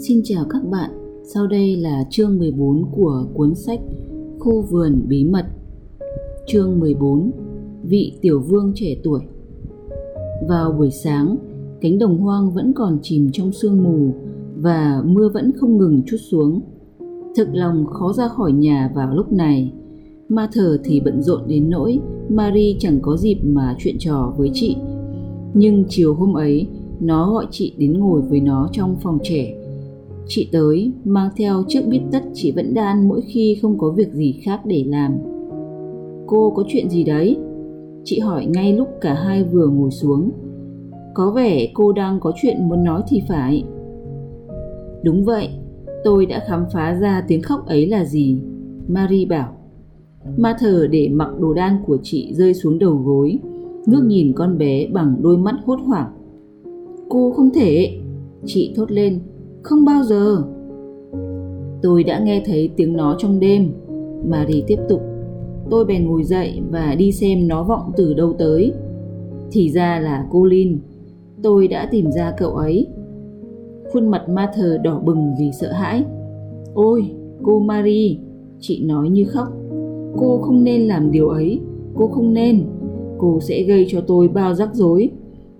Xin chào các bạn, sau đây là chương 14 của cuốn sách Khu vườn bí mật. Chương 14: Vị tiểu vương trẻ tuổi. Vào buổi sáng, cánh đồng hoang vẫn còn chìm trong sương mù và mưa vẫn không ngừng chút xuống. Thực lòng khó ra khỏi nhà vào lúc này. Ma thờ thì bận rộn đến nỗi Marie chẳng có dịp mà chuyện trò với chị. Nhưng chiều hôm ấy, nó gọi chị đến ngồi với nó trong phòng trẻ Chị tới mang theo chiếc bít tất chị vẫn đan mỗi khi không có việc gì khác để làm. Cô có chuyện gì đấy? Chị hỏi ngay lúc cả hai vừa ngồi xuống. Có vẻ cô đang có chuyện muốn nói thì phải. Đúng vậy, tôi đã khám phá ra tiếng khóc ấy là gì. Marie bảo. Ma thờ để mặc đồ đan của chị rơi xuống đầu gối, ngước nhìn con bé bằng đôi mắt hốt hoảng. Cô không thể, chị thốt lên không bao giờ. Tôi đã nghe thấy tiếng nó trong đêm. Marie tiếp tục. Tôi bèn ngồi dậy và đi xem nó vọng từ đâu tới. Thì ra là cô Lin. Tôi đã tìm ra cậu ấy. Khuôn mặt Martha đỏ bừng vì sợ hãi. Ôi, cô Marie, chị nói như khóc. Cô không nên làm điều ấy, cô không nên. Cô sẽ gây cho tôi bao rắc rối.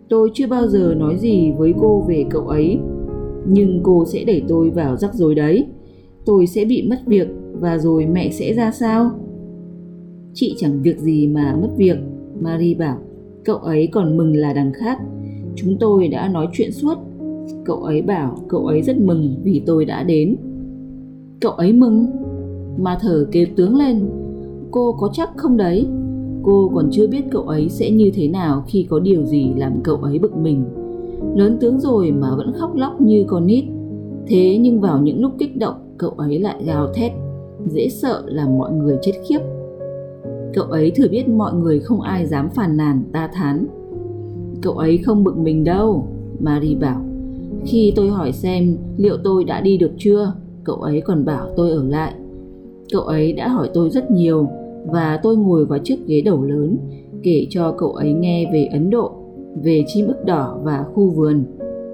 Tôi chưa bao giờ nói gì với cô về cậu ấy nhưng cô sẽ đẩy tôi vào rắc rối đấy. Tôi sẽ bị mất việc và rồi mẹ sẽ ra sao? Chị chẳng việc gì mà mất việc. Marie bảo, cậu ấy còn mừng là đằng khác. Chúng tôi đã nói chuyện suốt. Cậu ấy bảo, cậu ấy rất mừng vì tôi đã đến. Cậu ấy mừng? Mà thở kêu tướng lên. Cô có chắc không đấy? Cô còn chưa biết cậu ấy sẽ như thế nào khi có điều gì làm cậu ấy bực mình lớn tướng rồi mà vẫn khóc lóc như con nít. Thế nhưng vào những lúc kích động, cậu ấy lại gào thét. Dễ sợ làm mọi người chết khiếp. Cậu ấy thừa biết mọi người không ai dám phàn nàn, ta thán. Cậu ấy không bực mình đâu marie bảo. Khi tôi hỏi xem liệu tôi đã đi được chưa, cậu ấy còn bảo tôi ở lại. Cậu ấy đã hỏi tôi rất nhiều và tôi ngồi vào chiếc ghế đầu lớn kể cho cậu ấy nghe về ấn độ về chim ức đỏ và khu vườn.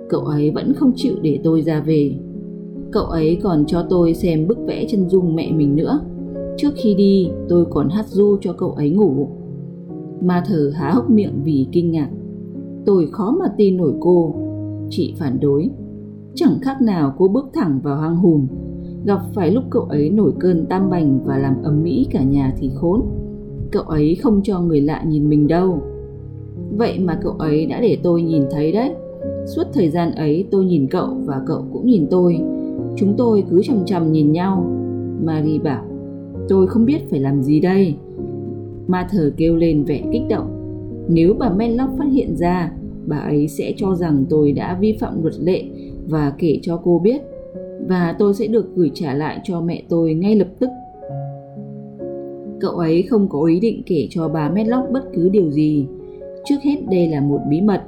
Cậu ấy vẫn không chịu để tôi ra về. Cậu ấy còn cho tôi xem bức vẽ chân dung mẹ mình nữa. Trước khi đi, tôi còn hát du cho cậu ấy ngủ. Ma thờ há hốc miệng vì kinh ngạc. Tôi khó mà tin nổi cô. Chị phản đối. Chẳng khác nào cô bước thẳng vào hang hùm. Gặp phải lúc cậu ấy nổi cơn tam bành và làm ầm mỹ cả nhà thì khốn. Cậu ấy không cho người lạ nhìn mình đâu. Vậy mà cậu ấy đã để tôi nhìn thấy đấy. Suốt thời gian ấy tôi nhìn cậu và cậu cũng nhìn tôi. Chúng tôi cứ chầm chầm nhìn nhau. Marie bảo, tôi không biết phải làm gì đây. Ma thờ kêu lên vẻ kích động. Nếu bà Menlock phát hiện ra, bà ấy sẽ cho rằng tôi đã vi phạm luật lệ và kể cho cô biết. Và tôi sẽ được gửi trả lại cho mẹ tôi ngay lập tức. Cậu ấy không có ý định kể cho bà Medlock bất cứ điều gì Trước hết đây là một bí mật.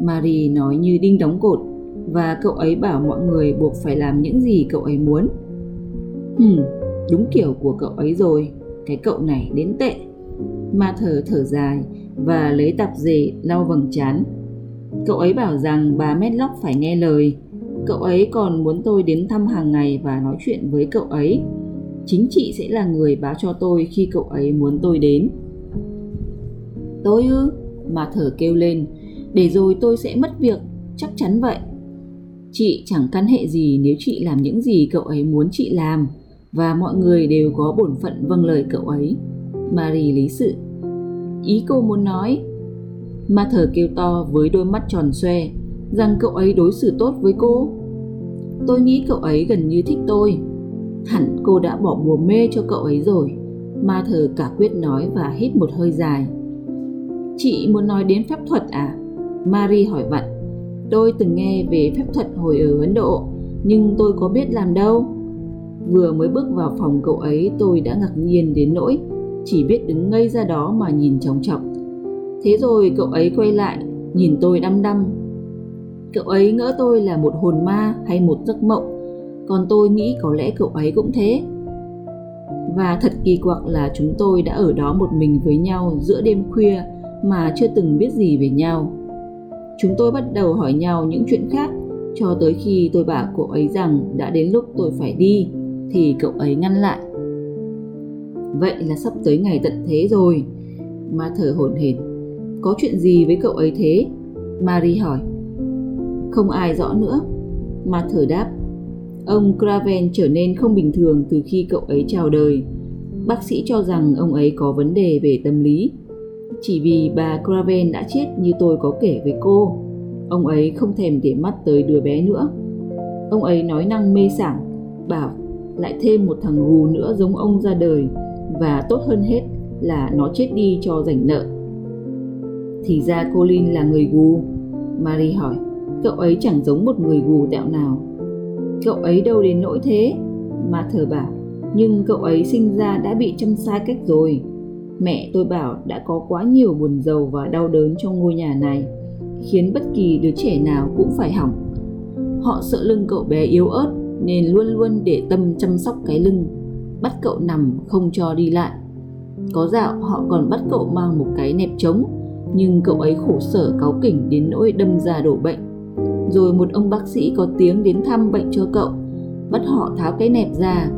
Marie nói như đinh đóng cột và cậu ấy bảo mọi người buộc phải làm những gì cậu ấy muốn. Hừm, đúng kiểu của cậu ấy rồi, cái cậu này đến tệ. Ma thở thở dài và lấy tạp dề lau vầng trán. Cậu ấy bảo rằng bà Medlock phải nghe lời. Cậu ấy còn muốn tôi đến thăm hàng ngày và nói chuyện với cậu ấy. Chính chị sẽ là người báo cho tôi khi cậu ấy muốn tôi đến. Tôi ư? Mà thở kêu lên. Để rồi tôi sẽ mất việc, chắc chắn vậy. Chị chẳng căn hệ gì nếu chị làm những gì cậu ấy muốn chị làm, và mọi người đều có bổn phận vâng lời cậu ấy. Marie lý sự. Ý cô muốn nói ma thở kêu to với đôi mắt tròn xoe, rằng cậu ấy đối xử tốt với cô. Tôi nghĩ cậu ấy gần như thích tôi. Hẳn cô đã bỏ bùa mê cho cậu ấy rồi ma thờ cả quyết nói và hít một hơi dài. Chị muốn nói đến phép thuật à? Marie hỏi vặn. Tôi từng nghe về phép thuật hồi ở Ấn Độ, nhưng tôi có biết làm đâu. Vừa mới bước vào phòng cậu ấy tôi đã ngạc nhiên đến nỗi chỉ biết đứng ngây ra đó mà nhìn chòng chọc. Thế rồi cậu ấy quay lại, nhìn tôi đăm đăm. Cậu ấy ngỡ tôi là một hồn ma hay một giấc mộng, còn tôi nghĩ có lẽ cậu ấy cũng thế. Và thật kỳ quặc là chúng tôi đã ở đó một mình với nhau giữa đêm khuya mà chưa từng biết gì về nhau. Chúng tôi bắt đầu hỏi nhau những chuyện khác, Cho tới khi tôi bảo cậu ấy rằng đã đến lúc tôi phải đi, thì cậu ấy ngăn lại. Vậy là sắp tới ngày tận thế rồi. Ma thở hổn hển. Có chuyện gì với cậu ấy thế? Marie hỏi. Không ai rõ nữa. Ma thở đáp. Ông Craven trở nên không bình thường từ khi cậu ấy chào đời. Bác sĩ cho rằng ông ấy có vấn đề về tâm lý. Chỉ vì bà Craven đã chết như tôi có kể với cô, ông ấy không thèm để mắt tới đứa bé nữa. Ông ấy nói năng mê sảng, bảo lại thêm một thằng gù nữa giống ông ra đời và tốt hơn hết là nó chết đi cho rảnh nợ. Thì ra Colin là người gù. Marie hỏi, cậu ấy chẳng giống một người gù tẹo nào. Cậu ấy đâu đến nỗi thế, mà thờ bảo, nhưng cậu ấy sinh ra đã bị chăm sai cách rồi. Mẹ tôi bảo đã có quá nhiều buồn giàu và đau đớn trong ngôi nhà này, khiến bất kỳ đứa trẻ nào cũng phải hỏng. Họ sợ lưng cậu bé yếu ớt nên luôn luôn để tâm chăm sóc cái lưng, bắt cậu nằm không cho đi lại. Có dạo họ còn bắt cậu mang một cái nẹp trống, nhưng cậu ấy khổ sở cáu kỉnh đến nỗi đâm ra đổ bệnh. Rồi một ông bác sĩ có tiếng đến thăm bệnh cho cậu, bắt họ tháo cái nẹp ra.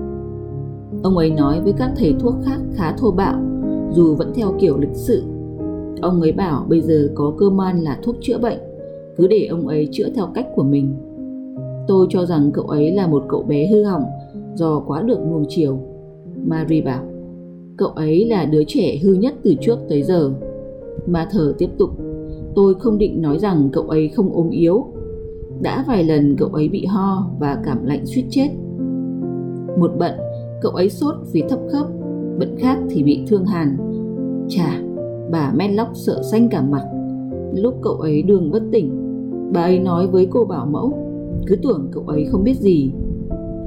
Ông ấy nói với các thầy thuốc khác khá thô bạo, dù vẫn theo kiểu lịch sự. Ông ấy bảo bây giờ có cơ man là thuốc chữa bệnh, cứ để ông ấy chữa theo cách của mình. Tôi cho rằng cậu ấy là một cậu bé hư hỏng do quá được nuông chiều. Marie bảo, cậu ấy là đứa trẻ hư nhất từ trước tới giờ. Mà thở tiếp tục, tôi không định nói rằng cậu ấy không ốm yếu. Đã vài lần cậu ấy bị ho và cảm lạnh suýt chết. Một bận, cậu ấy sốt vì thấp khớp, bận khác thì bị thương hàn. Chà, bà Medlock sợ xanh cả mặt. Lúc cậu ấy đường bất tỉnh, bà ấy nói với cô bảo mẫu cứ tưởng cậu ấy không biết gì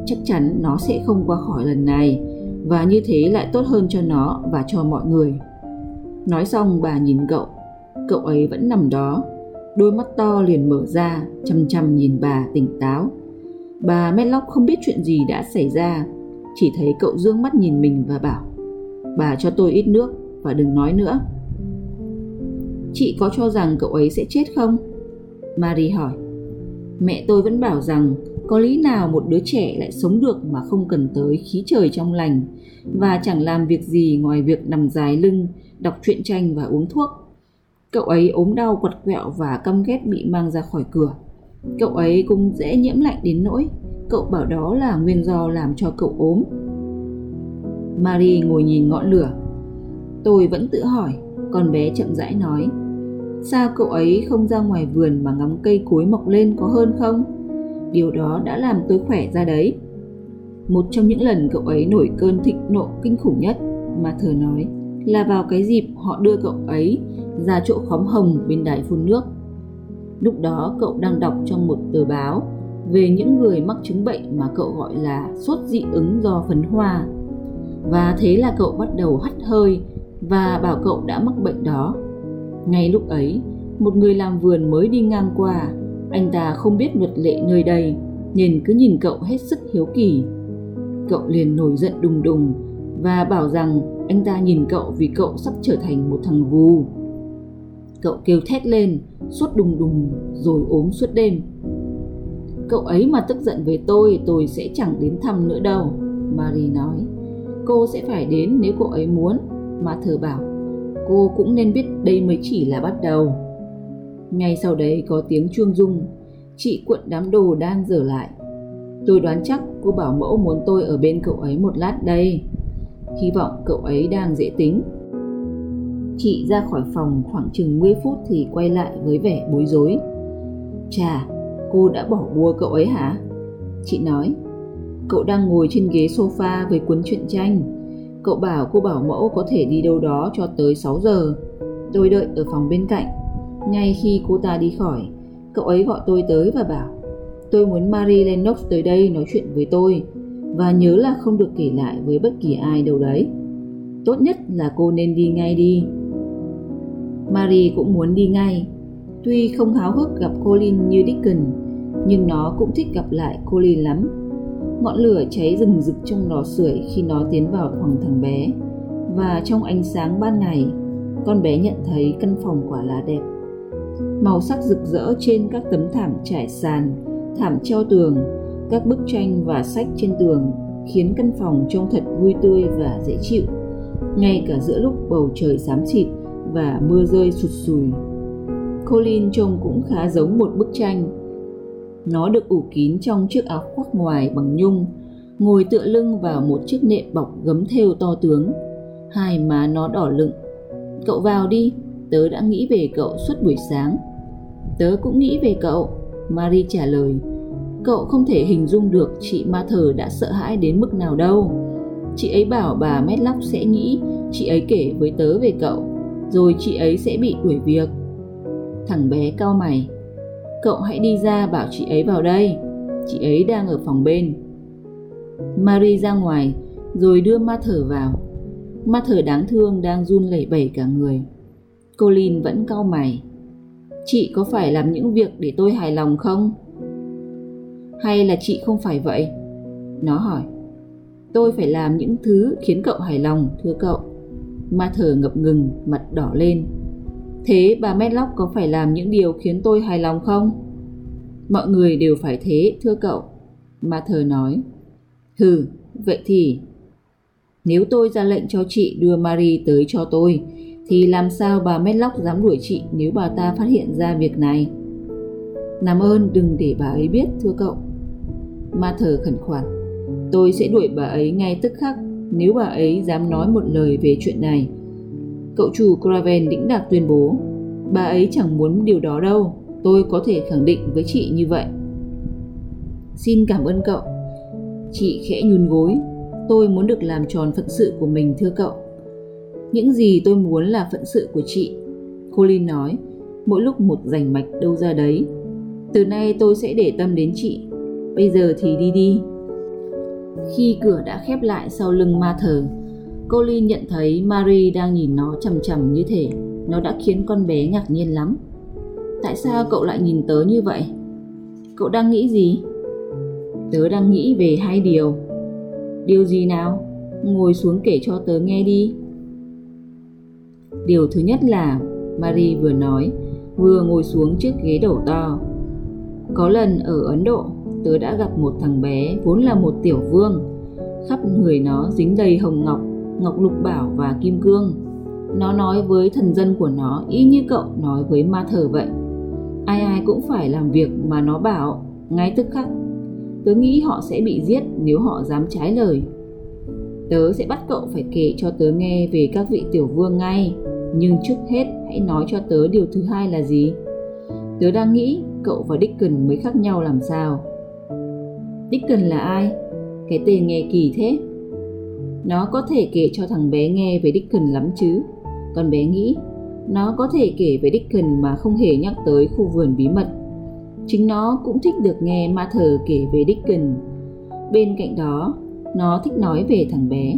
chắc chắn nó sẽ không qua khỏi lần này và như thế lại tốt hơn cho nó và cho mọi người nói xong bà nhìn cậu cậu ấy vẫn nằm đó đôi mắt to liền mở ra chăm chăm nhìn bà tỉnh táo bà Medlock không biết chuyện gì đã xảy ra chỉ thấy cậu dương mắt nhìn mình và bảo bà cho tôi ít nước và đừng nói nữa chị có cho rằng cậu ấy sẽ chết không marie hỏi Mẹ tôi vẫn bảo rằng có lý nào một đứa trẻ lại sống được mà không cần tới khí trời trong lành và chẳng làm việc gì ngoài việc nằm dài lưng, đọc truyện tranh và uống thuốc. Cậu ấy ốm đau quật quẹo và căm ghét bị mang ra khỏi cửa. Cậu ấy cũng dễ nhiễm lạnh đến nỗi cậu bảo đó là nguyên do làm cho cậu ốm. Marie ngồi nhìn ngọn lửa. Tôi vẫn tự hỏi, con bé chậm rãi nói. Sao cậu ấy không ra ngoài vườn mà ngắm cây cối mọc lên có hơn không? Điều đó đã làm tôi khỏe ra đấy. Một trong những lần cậu ấy nổi cơn thịnh nộ kinh khủng nhất mà thờ nói là vào cái dịp họ đưa cậu ấy ra chỗ khóm hồng bên đài phun nước. Lúc đó cậu đang đọc trong một tờ báo về những người mắc chứng bệnh mà cậu gọi là sốt dị ứng do phấn hoa. Và thế là cậu bắt đầu hắt hơi và bảo cậu đã mắc bệnh đó ngay lúc ấy, một người làm vườn mới đi ngang qua, anh ta không biết luật lệ nơi đây nên cứ nhìn cậu hết sức hiếu kỳ. Cậu liền nổi giận đùng đùng và bảo rằng anh ta nhìn cậu vì cậu sắp trở thành một thằng vù. Cậu kêu thét lên, suốt đùng đùng rồi ốm suốt đêm. Cậu ấy mà tức giận với tôi, tôi sẽ chẳng đến thăm nữa đâu, Marie nói. Cô sẽ phải đến nếu cô ấy muốn, mà thờ bảo cô cũng nên biết đây mới chỉ là bắt đầu. Ngay sau đấy có tiếng chuông rung, chị cuộn đám đồ đang dở lại. Tôi đoán chắc cô bảo mẫu muốn tôi ở bên cậu ấy một lát đây. Hy vọng cậu ấy đang dễ tính. Chị ra khỏi phòng khoảng chừng 10 phút thì quay lại với vẻ bối rối. Chà, cô đã bỏ bùa cậu ấy hả? Chị nói, cậu đang ngồi trên ghế sofa với cuốn truyện tranh Cậu bảo cô bảo mẫu có thể đi đâu đó cho tới 6 giờ. Tôi đợi ở phòng bên cạnh. Ngay khi cô ta đi khỏi, cậu ấy gọi tôi tới và bảo tôi muốn Marie Lennox tới đây nói chuyện với tôi và nhớ là không được kể lại với bất kỳ ai đâu đấy. Tốt nhất là cô nên đi ngay đi. Marie cũng muốn đi ngay. Tuy không háo hức gặp Colin như Dickens, nhưng nó cũng thích gặp lại Colin lắm Ngọn lửa cháy rừng rực trong lò sưởi khi nó tiến vào phòng thằng bé và trong ánh sáng ban ngày, con bé nhận thấy căn phòng quả là đẹp. Màu sắc rực rỡ trên các tấm thảm trải sàn thảm treo tường, các bức tranh và sách trên tường khiến căn phòng trông thật vui tươi và dễ chịu. Ngay cả giữa lúc bầu trời xám xịt và mưa rơi sụt sùi. Colin trông cũng khá giống một bức tranh. Nó được ủ kín trong chiếc áo khoác ngoài bằng nhung, ngồi tựa lưng vào một chiếc nệm bọc gấm thêu to tướng. Hai má nó đỏ lựng. Cậu vào đi, tớ đã nghĩ về cậu suốt buổi sáng. Tớ cũng nghĩ về cậu, Marie trả lời. Cậu không thể hình dung được chị ma thờ đã sợ hãi đến mức nào đâu. Chị ấy bảo bà Medlock sẽ nghĩ chị ấy kể với tớ về cậu, rồi chị ấy sẽ bị đuổi việc. Thằng bé cao mày. Cậu hãy đi ra bảo chị ấy vào đây. Chị ấy đang ở phòng bên. Marie ra ngoài, rồi đưa ma thở vào. Ma thở đáng thương đang run lẩy bẩy cả người. Colin vẫn cau mày. Chị có phải làm những việc để tôi hài lòng không? Hay là chị không phải vậy? Nó hỏi. Tôi phải làm những thứ khiến cậu hài lòng, thưa cậu. Ma thở ngập ngừng, mặt đỏ lên. Thế bà Medlock có phải làm những điều khiến tôi hài lòng không? Mọi người đều phải thế, thưa cậu. Ma thờ nói. Hừ, vậy thì... Nếu tôi ra lệnh cho chị đưa Marie tới cho tôi, thì làm sao bà Medlock dám đuổi chị nếu bà ta phát hiện ra việc này? Làm ơn đừng để bà ấy biết, thưa cậu. Ma thờ khẩn khoản. Tôi sẽ đuổi bà ấy ngay tức khắc nếu bà ấy dám nói một lời về chuyện này. Cậu chủ Craven đĩnh đạc tuyên bố. Bà ấy chẳng muốn điều đó đâu, tôi có thể khẳng định với chị như vậy. Xin cảm ơn cậu. Chị khẽ nhún gối. Tôi muốn được làm tròn phận sự của mình thưa cậu. Những gì tôi muốn là phận sự của chị. Colin nói, mỗi lúc một rành mạch đâu ra đấy. Từ nay tôi sẽ để tâm đến chị. Bây giờ thì đi đi. Khi cửa đã khép lại sau lưng ma thờ, Colin nhận thấy Marie đang nhìn nó chầm chầm như thể nó đã khiến con bé ngạc nhiên lắm. Tại sao cậu lại nhìn tớ như vậy? Cậu đang nghĩ gì? Tớ đang nghĩ về hai điều. Điều gì nào? Ngồi xuống kể cho tớ nghe đi. Điều thứ nhất là Marie vừa nói, vừa ngồi xuống chiếc ghế đầu to. Có lần ở Ấn Độ, tớ đã gặp một thằng bé vốn là một tiểu vương. Khắp người nó dính đầy hồng ngọc, ngọc lục bảo và kim cương. Nó nói với thần dân của nó y như cậu nói với ma thờ vậy. Ai ai cũng phải làm việc mà nó bảo, ngay tức khắc. Tớ nghĩ họ sẽ bị giết nếu họ dám trái lời. Tớ sẽ bắt cậu phải kể cho tớ nghe về các vị tiểu vương ngay. Nhưng trước hết hãy nói cho tớ điều thứ hai là gì? Tớ đang nghĩ cậu và Dickon mới khác nhau làm sao? Dickon là ai? Cái tên nghe kỳ thế. Nó có thể kể cho thằng bé nghe về Dickon lắm chứ. Con bé nghĩ nó có thể kể về Dickon mà không hề nhắc tới khu vườn bí mật. Chính nó cũng thích được nghe ma thờ kể về Dickon. Bên cạnh đó, nó thích nói về thằng bé.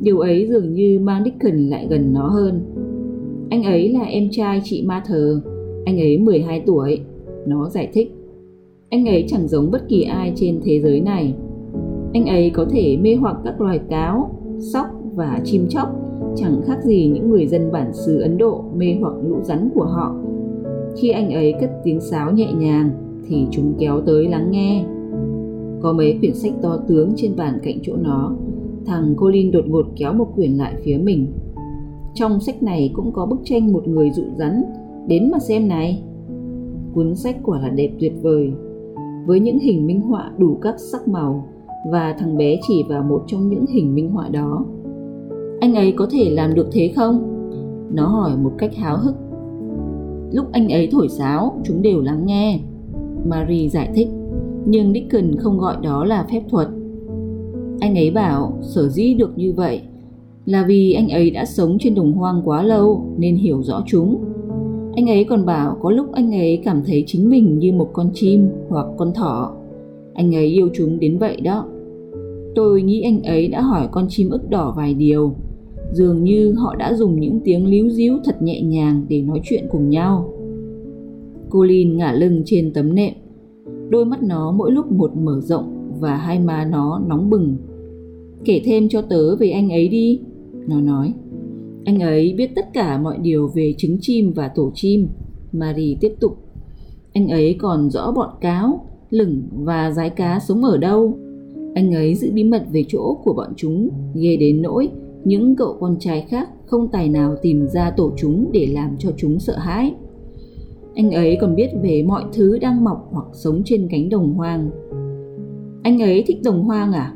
Điều ấy dường như mang Dickon lại gần nó hơn. Anh ấy là em trai chị ma thờ, anh ấy 12 tuổi, nó giải thích. Anh ấy chẳng giống bất kỳ ai trên thế giới này. Anh ấy có thể mê hoặc các loài cáo, sóc và chim chóc, chẳng khác gì những người dân bản xứ Ấn Độ mê hoặc lũ rắn của họ. Khi anh ấy cất tiếng sáo nhẹ nhàng thì chúng kéo tới lắng nghe. Có mấy quyển sách to tướng trên bàn cạnh chỗ nó, thằng Colin đột ngột kéo một quyển lại phía mình. Trong sách này cũng có bức tranh một người dụ rắn, đến mà xem này. Cuốn sách quả là đẹp tuyệt vời, với những hình minh họa đủ các sắc màu và thằng bé chỉ vào một trong những hình minh họa đó. Anh ấy có thể làm được thế không? Nó hỏi một cách háo hức. Lúc anh ấy thổi sáo, chúng đều lắng nghe. Marie giải thích, nhưng Dickens không gọi đó là phép thuật. Anh ấy bảo sở dĩ được như vậy là vì anh ấy đã sống trên đồng hoang quá lâu nên hiểu rõ chúng. Anh ấy còn bảo có lúc anh ấy cảm thấy chính mình như một con chim hoặc con thỏ. Anh ấy yêu chúng đến vậy đó. Tôi nghĩ anh ấy đã hỏi con chim ức đỏ vài điều. Dường như họ đã dùng những tiếng líu díu thật nhẹ nhàng để nói chuyện cùng nhau. Colin ngả lưng trên tấm nệm. Đôi mắt nó mỗi lúc một mở rộng và hai má nó nóng bừng. Kể thêm cho tớ về anh ấy đi, nó nói. Anh ấy biết tất cả mọi điều về trứng chim và tổ chim. Marie tiếp tục. Anh ấy còn rõ bọn cáo, lửng và rái cá sống ở đâu. Anh ấy giữ bí mật về chỗ của bọn chúng, ghê đến nỗi những cậu con trai khác không tài nào tìm ra tổ chúng để làm cho chúng sợ hãi. Anh ấy còn biết về mọi thứ đang mọc hoặc sống trên cánh đồng hoang. Anh ấy thích đồng hoang à?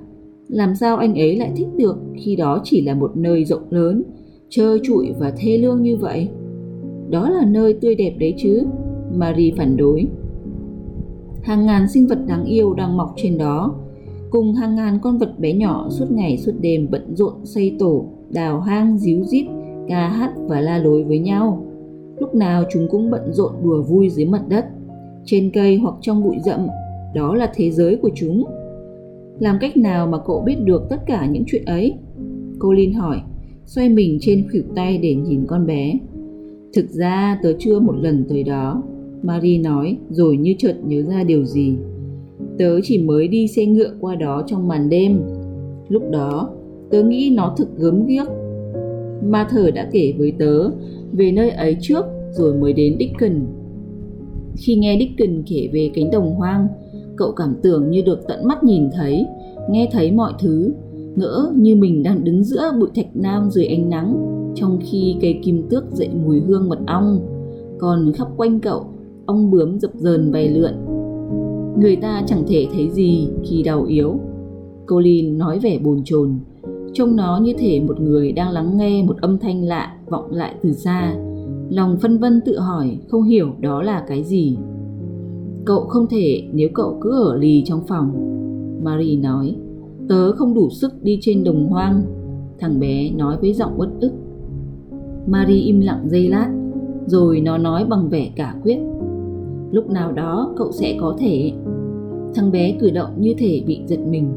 Làm sao anh ấy lại thích được khi đó chỉ là một nơi rộng lớn, trơ trụi và thê lương như vậy? Đó là nơi tươi đẹp đấy chứ, Marie phản đối. Hàng ngàn sinh vật đáng yêu đang mọc trên đó, cùng hàng ngàn con vật bé nhỏ suốt ngày suốt đêm bận rộn xây tổ, đào hang, díu dít, ca hát và la lối với nhau. Lúc nào chúng cũng bận rộn đùa vui dưới mặt đất, trên cây hoặc trong bụi rậm. Đó là thế giới của chúng. Làm cách nào mà cậu biết được tất cả những chuyện ấy? Cô Linh hỏi, xoay mình trên khuỷu tay để nhìn con bé. Thực ra tớ chưa một lần tới đó, Marie nói rồi như chợt nhớ ra điều gì. Tớ chỉ mới đi xe ngựa qua đó trong màn đêm. Lúc đó, tớ nghĩ nó thực gớm ghiếc. Ma thở đã kể với tớ về nơi ấy trước rồi mới đến Dickon. Khi nghe Dickon kể về cánh đồng hoang, cậu cảm tưởng như được tận mắt nhìn thấy, nghe thấy mọi thứ, ngỡ như mình đang đứng giữa bụi thạch nam dưới ánh nắng, trong khi cây kim tước dậy mùi hương mật ong, còn khắp quanh cậu, ong bướm dập dờn bay lượn. Người ta chẳng thể thấy gì khi đau yếu. Colin nói vẻ bồn chồn, trông nó như thể một người đang lắng nghe một âm thanh lạ vọng lại từ xa. Lòng phân vân tự hỏi không hiểu đó là cái gì. Cậu không thể nếu cậu cứ ở lì trong phòng. Marie nói, tớ không đủ sức đi trên đồng hoang. Thằng bé nói với giọng uất ức. Marie im lặng giây lát, rồi nó nói bằng vẻ cả quyết. Lúc nào đó cậu sẽ có thể. Thằng bé cử động như thể bị giật mình.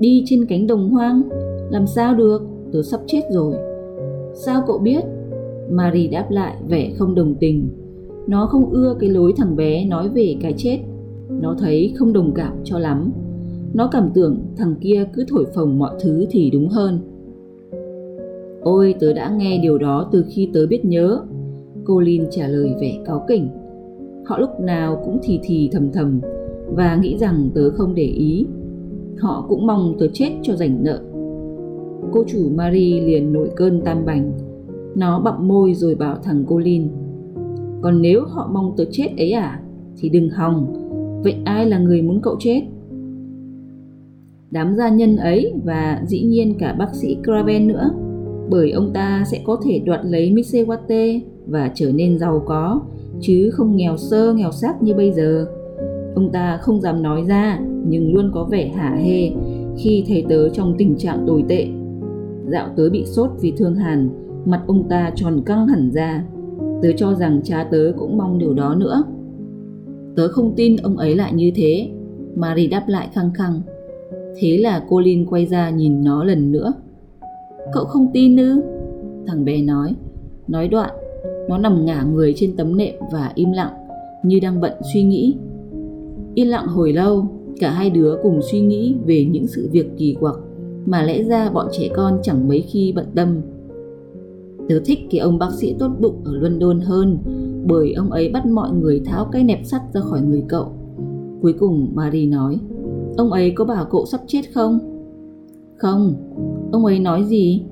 Đi trên cánh đồng hoang, làm sao được, tớ sắp chết rồi. Sao cậu biết? Marie đáp lại vẻ không đồng tình. Nó không ưa cái lối thằng bé nói về cái chết. Nó thấy không đồng cảm cho lắm. Nó cảm tưởng thằng kia cứ thổi phồng mọi thứ thì đúng hơn. Ôi, tớ đã nghe điều đó từ khi tớ biết nhớ. Colin trả lời vẻ cáu kỉnh. Họ lúc nào cũng thì thì thầm thầm và nghĩ rằng tớ không để ý. Họ cũng mong tớ chết cho rảnh nợ. Cô chủ Marie liền nổi cơn tam bành. Nó bặm môi rồi bảo thằng Colin. Còn nếu họ mong tớ chết ấy à, thì đừng hòng. Vậy ai là người muốn cậu chết? Đám gia nhân ấy và dĩ nhiên cả bác sĩ Craven nữa bởi ông ta sẽ có thể đoạt lấy Misewate và trở nên giàu có, chứ không nghèo sơ nghèo xác như bây giờ. Ông ta không dám nói ra, nhưng luôn có vẻ hả hê khi thấy tớ trong tình trạng tồi tệ. Dạo tớ bị sốt vì thương hàn, mặt ông ta tròn căng hẳn ra. Tớ cho rằng cha tớ cũng mong điều đó nữa. Tớ không tin ông ấy lại như thế, Marie đáp lại khăng khăng. Thế là cô lin quay ra nhìn nó lần nữa. Cậu không tin ư? Thằng bé nói. Nói đoạn, nó nằm ngả người trên tấm nệm và im lặng, như đang bận suy nghĩ. Yên lặng hồi lâu, cả hai đứa cùng suy nghĩ về những sự việc kỳ quặc mà lẽ ra bọn trẻ con chẳng mấy khi bận tâm. Tớ thích cái ông bác sĩ tốt bụng ở London hơn bởi ông ấy bắt mọi người tháo cái nẹp sắt ra khỏi người cậu. Cuối cùng Marie nói, ông ấy có bảo cậu sắp chết không? Không, ông ấy nói gì?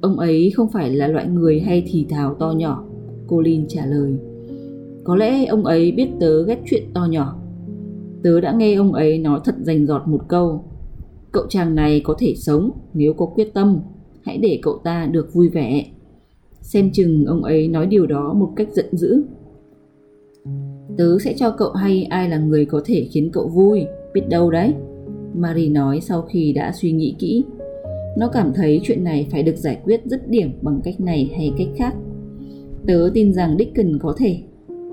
Ông ấy không phải là loại người hay thì thào to nhỏ, Colin trả lời. Có lẽ ông ấy biết tớ ghét chuyện to nhỏ. Tớ đã nghe ông ấy nói thật rành giọt một câu. Cậu chàng này có thể sống nếu có quyết tâm. Hãy để cậu ta được vui vẻ. Xem chừng ông ấy nói điều đó một cách giận dữ. Tớ sẽ cho cậu hay ai là người có thể khiến cậu vui, biết đâu đấy. Marie nói sau khi đã suy nghĩ kỹ. Nó cảm thấy chuyện này phải được giải quyết dứt điểm bằng cách này hay cách khác. Tớ tin rằng Dickens có thể.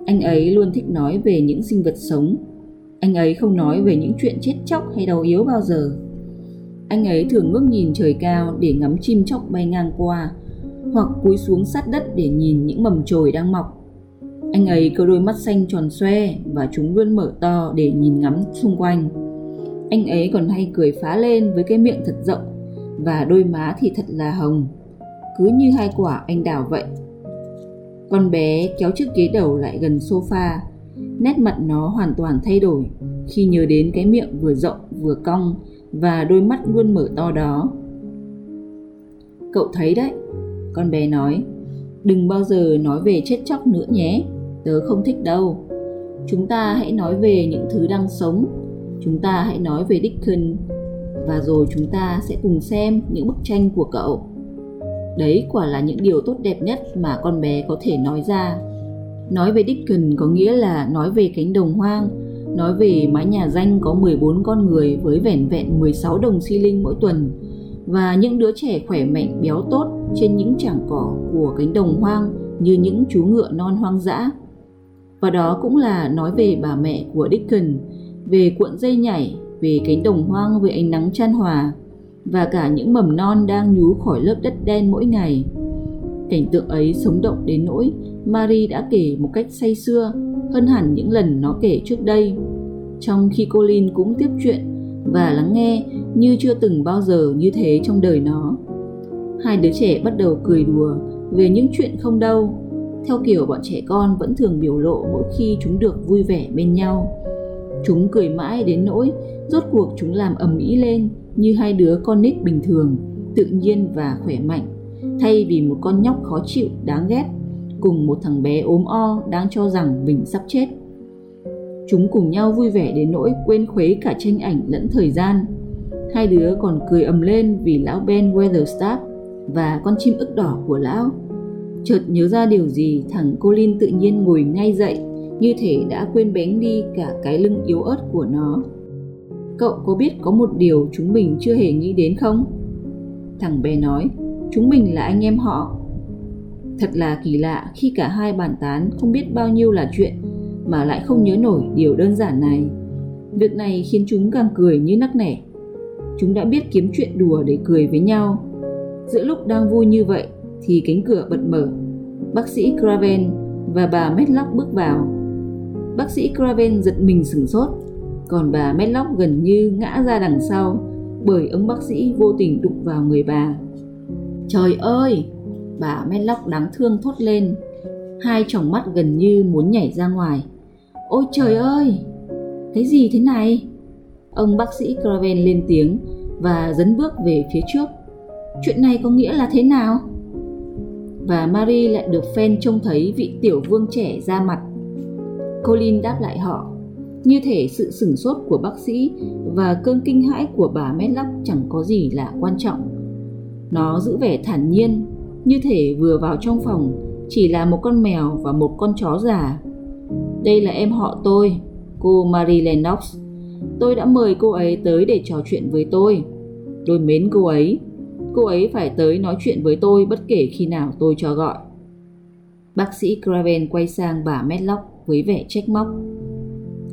Anh ấy luôn thích nói về những sinh vật sống. Anh ấy không nói về những chuyện chết chóc hay đau yếu bao giờ. Anh ấy thường ngước nhìn trời cao để ngắm chim chóc bay ngang qua, hoặc cúi xuống sát đất để nhìn những mầm chồi đang mọc. Anh ấy có đôi mắt xanh tròn xoe và chúng luôn mở to để nhìn ngắm xung quanh. Anh ấy còn hay cười phá lên với cái miệng thật rộng và đôi má thì thật là hồng, cứ như hai quả anh đào vậy. Con bé kéo chiếc ghế đầu lại gần sofa, nét mặt nó hoàn toàn thay đổi khi nhớ đến cái miệng vừa rộng vừa cong và đôi mắt luôn mở to đó. Cậu thấy đấy, con bé nói, đừng bao giờ nói về chết chóc nữa nhé, tớ không thích đâu. Chúng ta hãy nói về những thứ đang sống, chúng ta hãy nói về Dickens và rồi chúng ta sẽ cùng xem những bức tranh của cậu. Đấy quả là những điều tốt đẹp nhất mà con bé có thể nói ra. Nói về Dickens có nghĩa là nói về cánh đồng hoang, nói về mái nhà danh có 14 con người với vẻn vẹn 16 đồng xi linh mỗi tuần và những đứa trẻ khỏe mạnh béo tốt trên những trảng cỏ của cánh đồng hoang như những chú ngựa non hoang dã. Và đó cũng là nói về bà mẹ của Dickens, về cuộn dây nhảy, về cánh đồng hoang với ánh nắng chan hòa và cả những mầm non đang nhú khỏi lớp đất đen mỗi ngày. Cảnh tượng ấy sống động đến nỗi Marie đã kể một cách say sưa hơn hẳn những lần nó kể trước đây. Trong khi Colin cũng tiếp chuyện và lắng nghe như chưa từng bao giờ như thế trong đời nó. Hai đứa trẻ bắt đầu cười đùa về những chuyện không đâu, theo kiểu bọn trẻ con vẫn thường biểu lộ mỗi khi chúng được vui vẻ bên nhau. Chúng cười mãi đến nỗi rốt cuộc chúng làm ầm ĩ lên như hai đứa con nít bình thường, tự nhiên và khỏe mạnh, thay vì một con nhóc khó chịu, đáng ghét, cùng một thằng bé ốm o đang cho rằng mình sắp chết. Chúng cùng nhau vui vẻ đến nỗi quên khuấy cả tranh ảnh lẫn thời gian. Hai đứa còn cười ầm lên vì lão Ben Weatherstaff và con chim ức đỏ của lão. Chợt nhớ ra điều gì, thằng Colin tự nhiên ngồi ngay dậy, như thể đã quên bén đi cả cái lưng yếu ớt của nó. Cậu có biết có một điều chúng mình chưa hề nghĩ đến không? Thằng bé nói, chúng mình là anh em họ. Thật là kỳ lạ khi cả hai bàn tán không biết bao nhiêu là chuyện mà lại không nhớ nổi điều đơn giản này. Việc này khiến chúng càng cười như nắc nẻ. Chúng đã biết kiếm chuyện đùa để cười với nhau. Giữa lúc đang vui như vậy thì cánh cửa bật mở. Bác sĩ Craven và bà Medlock bước vào. Bác sĩ Craven giật mình sửng sốt, còn bà Medlock gần như ngã ra đằng sau bởi ông bác sĩ vô tình đụng vào người bà. Trời ơi! Bà Medlock đáng thương thốt lên, hai tròng mắt gần như muốn nhảy ra ngoài. Ôi trời ơi! Cái gì thế này? Ông bác sĩ Craven lên tiếng và dấn bước về phía trước. Chuyện này có nghĩa là thế nào? Và Marie lại được fan trông thấy vị tiểu vương trẻ ra mặt. Colin đáp lại họ, như thể sự sửng sốt của bác sĩ và cơn kinh hãi của bà Medlock chẳng có gì là quan trọng. Nó giữ vẻ thản nhiên, như thể vừa vào trong phòng chỉ là một con mèo và một con chó già. Đây là em họ tôi, cô Marie Lennox. Tôi đã mời cô ấy tới để trò chuyện với tôi. Tôi mến cô ấy. Cô ấy phải tới nói chuyện với tôi bất kể khi nào tôi cho gọi. Bác sĩ Craven quay sang bà Medlock với vẻ trách móc.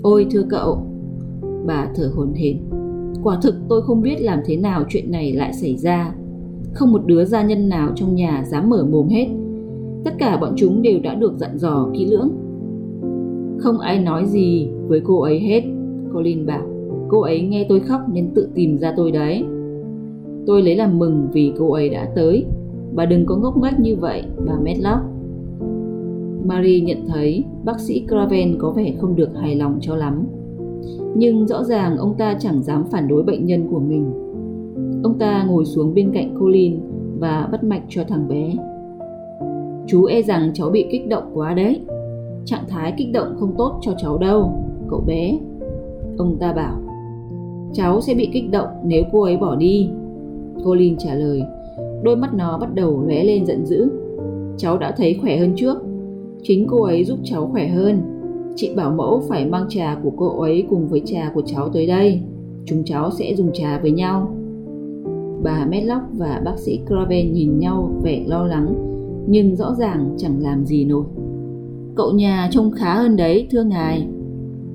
Ôi thưa cậu, bà thở hổn hển. Quả thực tôi không biết làm thế nào chuyện này lại xảy ra. Không một đứa gia nhân nào trong nhà dám mở mồm hết. Tất cả bọn chúng đều đã được dặn dò kỹ lưỡng. Không ai nói gì với cô ấy hết, Colin bảo. Cô ấy nghe tôi khóc nên tự tìm ra tôi đấy. Tôi lấy làm mừng vì cô ấy đã tới. Bà đừng có ngốc nghếch như vậy, bà Medlock. Marie nhận thấy bác sĩ Craven có vẻ không được hài lòng cho lắm. Nhưng rõ ràng ông ta chẳng dám phản đối bệnh nhân của mình. Ông ta ngồi xuống bên cạnh Colin và bắt mạch cho thằng bé. Chú e rằng cháu bị kích động quá đấy. Trạng thái kích động không tốt cho cháu đâu, cậu bé. Ông ta bảo. Cháu sẽ bị kích động nếu cô ấy bỏ đi. Colin trả lời. Đôi mắt nó bắt đầu lóe lên giận dữ. Cháu đã thấy khỏe hơn trước Chính cô ấy giúp cháu khỏe hơn. Chị bảo mẫu phải mang trà của cô ấy cùng với trà của cháu tới đây. Chúng cháu sẽ dùng trà với nhau. Bà Medlock và bác sĩ Craven nhìn nhau vẻ lo lắng, nhưng rõ ràng chẳng làm gì nổi. Cậu nhà trông khá hơn đấy, thưa ngài.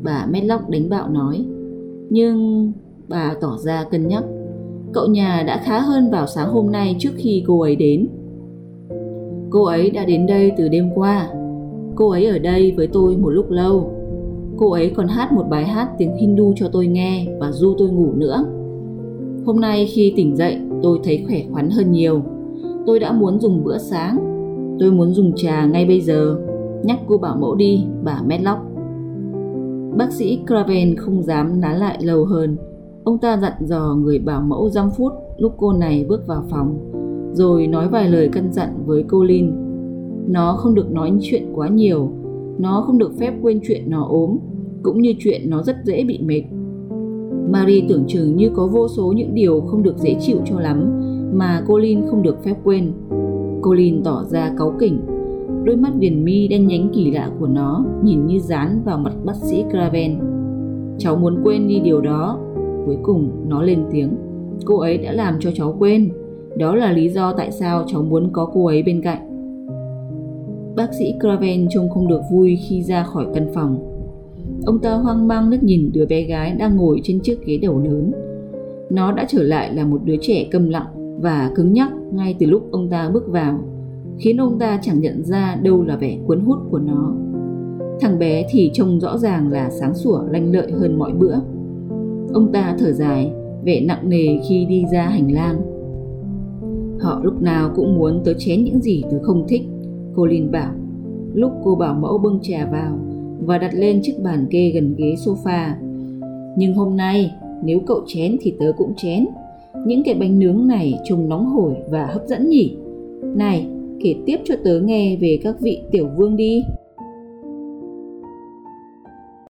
Bà Medlock đánh bạo nói. Nhưng bà tỏ ra cân nhắc. Cậu nhà đã khá hơn vào sáng hôm nay trước khi cô ấy đến. Cô ấy đã đến đây từ đêm qua, Cô ấy ở đây với tôi một lúc lâu. Cô ấy còn hát một bài hát tiếng Hindu cho tôi nghe và du tôi ngủ nữa. Hôm nay khi tỉnh dậy, tôi thấy khỏe khoắn hơn nhiều. Tôi đã muốn dùng bữa sáng. Tôi muốn dùng trà ngay bây giờ. Nhắc cô bảo mẫu đi, bà Medlock. Bác sĩ Craven không dám nán lại lâu hơn. Ông ta dặn dò người bảo mẫu dăm phút lúc cô này bước vào phòng, rồi nói vài lời căn dặn với cô Lin. Nó không được nói chuyện quá nhiều, nó không được phép quên chuyện nó ốm, cũng như chuyện nó rất dễ bị mệt. Marie tưởng chừng như có vô số những điều không được dễ chịu cho lắm mà cô Lin không được phép quên. Cô Lin tỏ ra cáu kỉnh. Đôi mắt viền mi đen nhánh kỳ lạ của nó nhìn như dán vào mặt bác sĩ Craven. Cháu muốn quên đi điều đó. Cuối cùng nó lên tiếng. Cô ấy đã làm cho cháu quên. Đó là lý do tại sao cháu muốn có cô ấy bên cạnh. Bác sĩ Craven trông không được vui khi ra khỏi căn phòng. Ông ta hoang mang nước nhìn đứa bé gái đang ngồi trên chiếc ghế đầu lớn. Nó đã trở lại là một đứa trẻ câm lặng và cứng nhắc ngay từ lúc ông ta bước vào, khiến ông ta chẳng nhận ra đâu là vẻ cuốn hút của nó. Thằng bé thì trông rõ ràng là sáng sủa lanh lợi hơn mọi bữa. Ông ta thở dài, vẻ nặng nề khi đi ra hành lang. Họ lúc nào cũng muốn tớ chén những gì tớ không thích, cô Linh bảo. Lúc cô bảo mẫu bưng trà vào và đặt lên chiếc bàn kê gần ghế sofa. Nhưng hôm nay, nếu cậu chén thì tớ cũng chén. Những cái bánh nướng này trông nóng hổi và hấp dẫn nhỉ. Này, kể tiếp cho tớ nghe về các vị tiểu vương đi.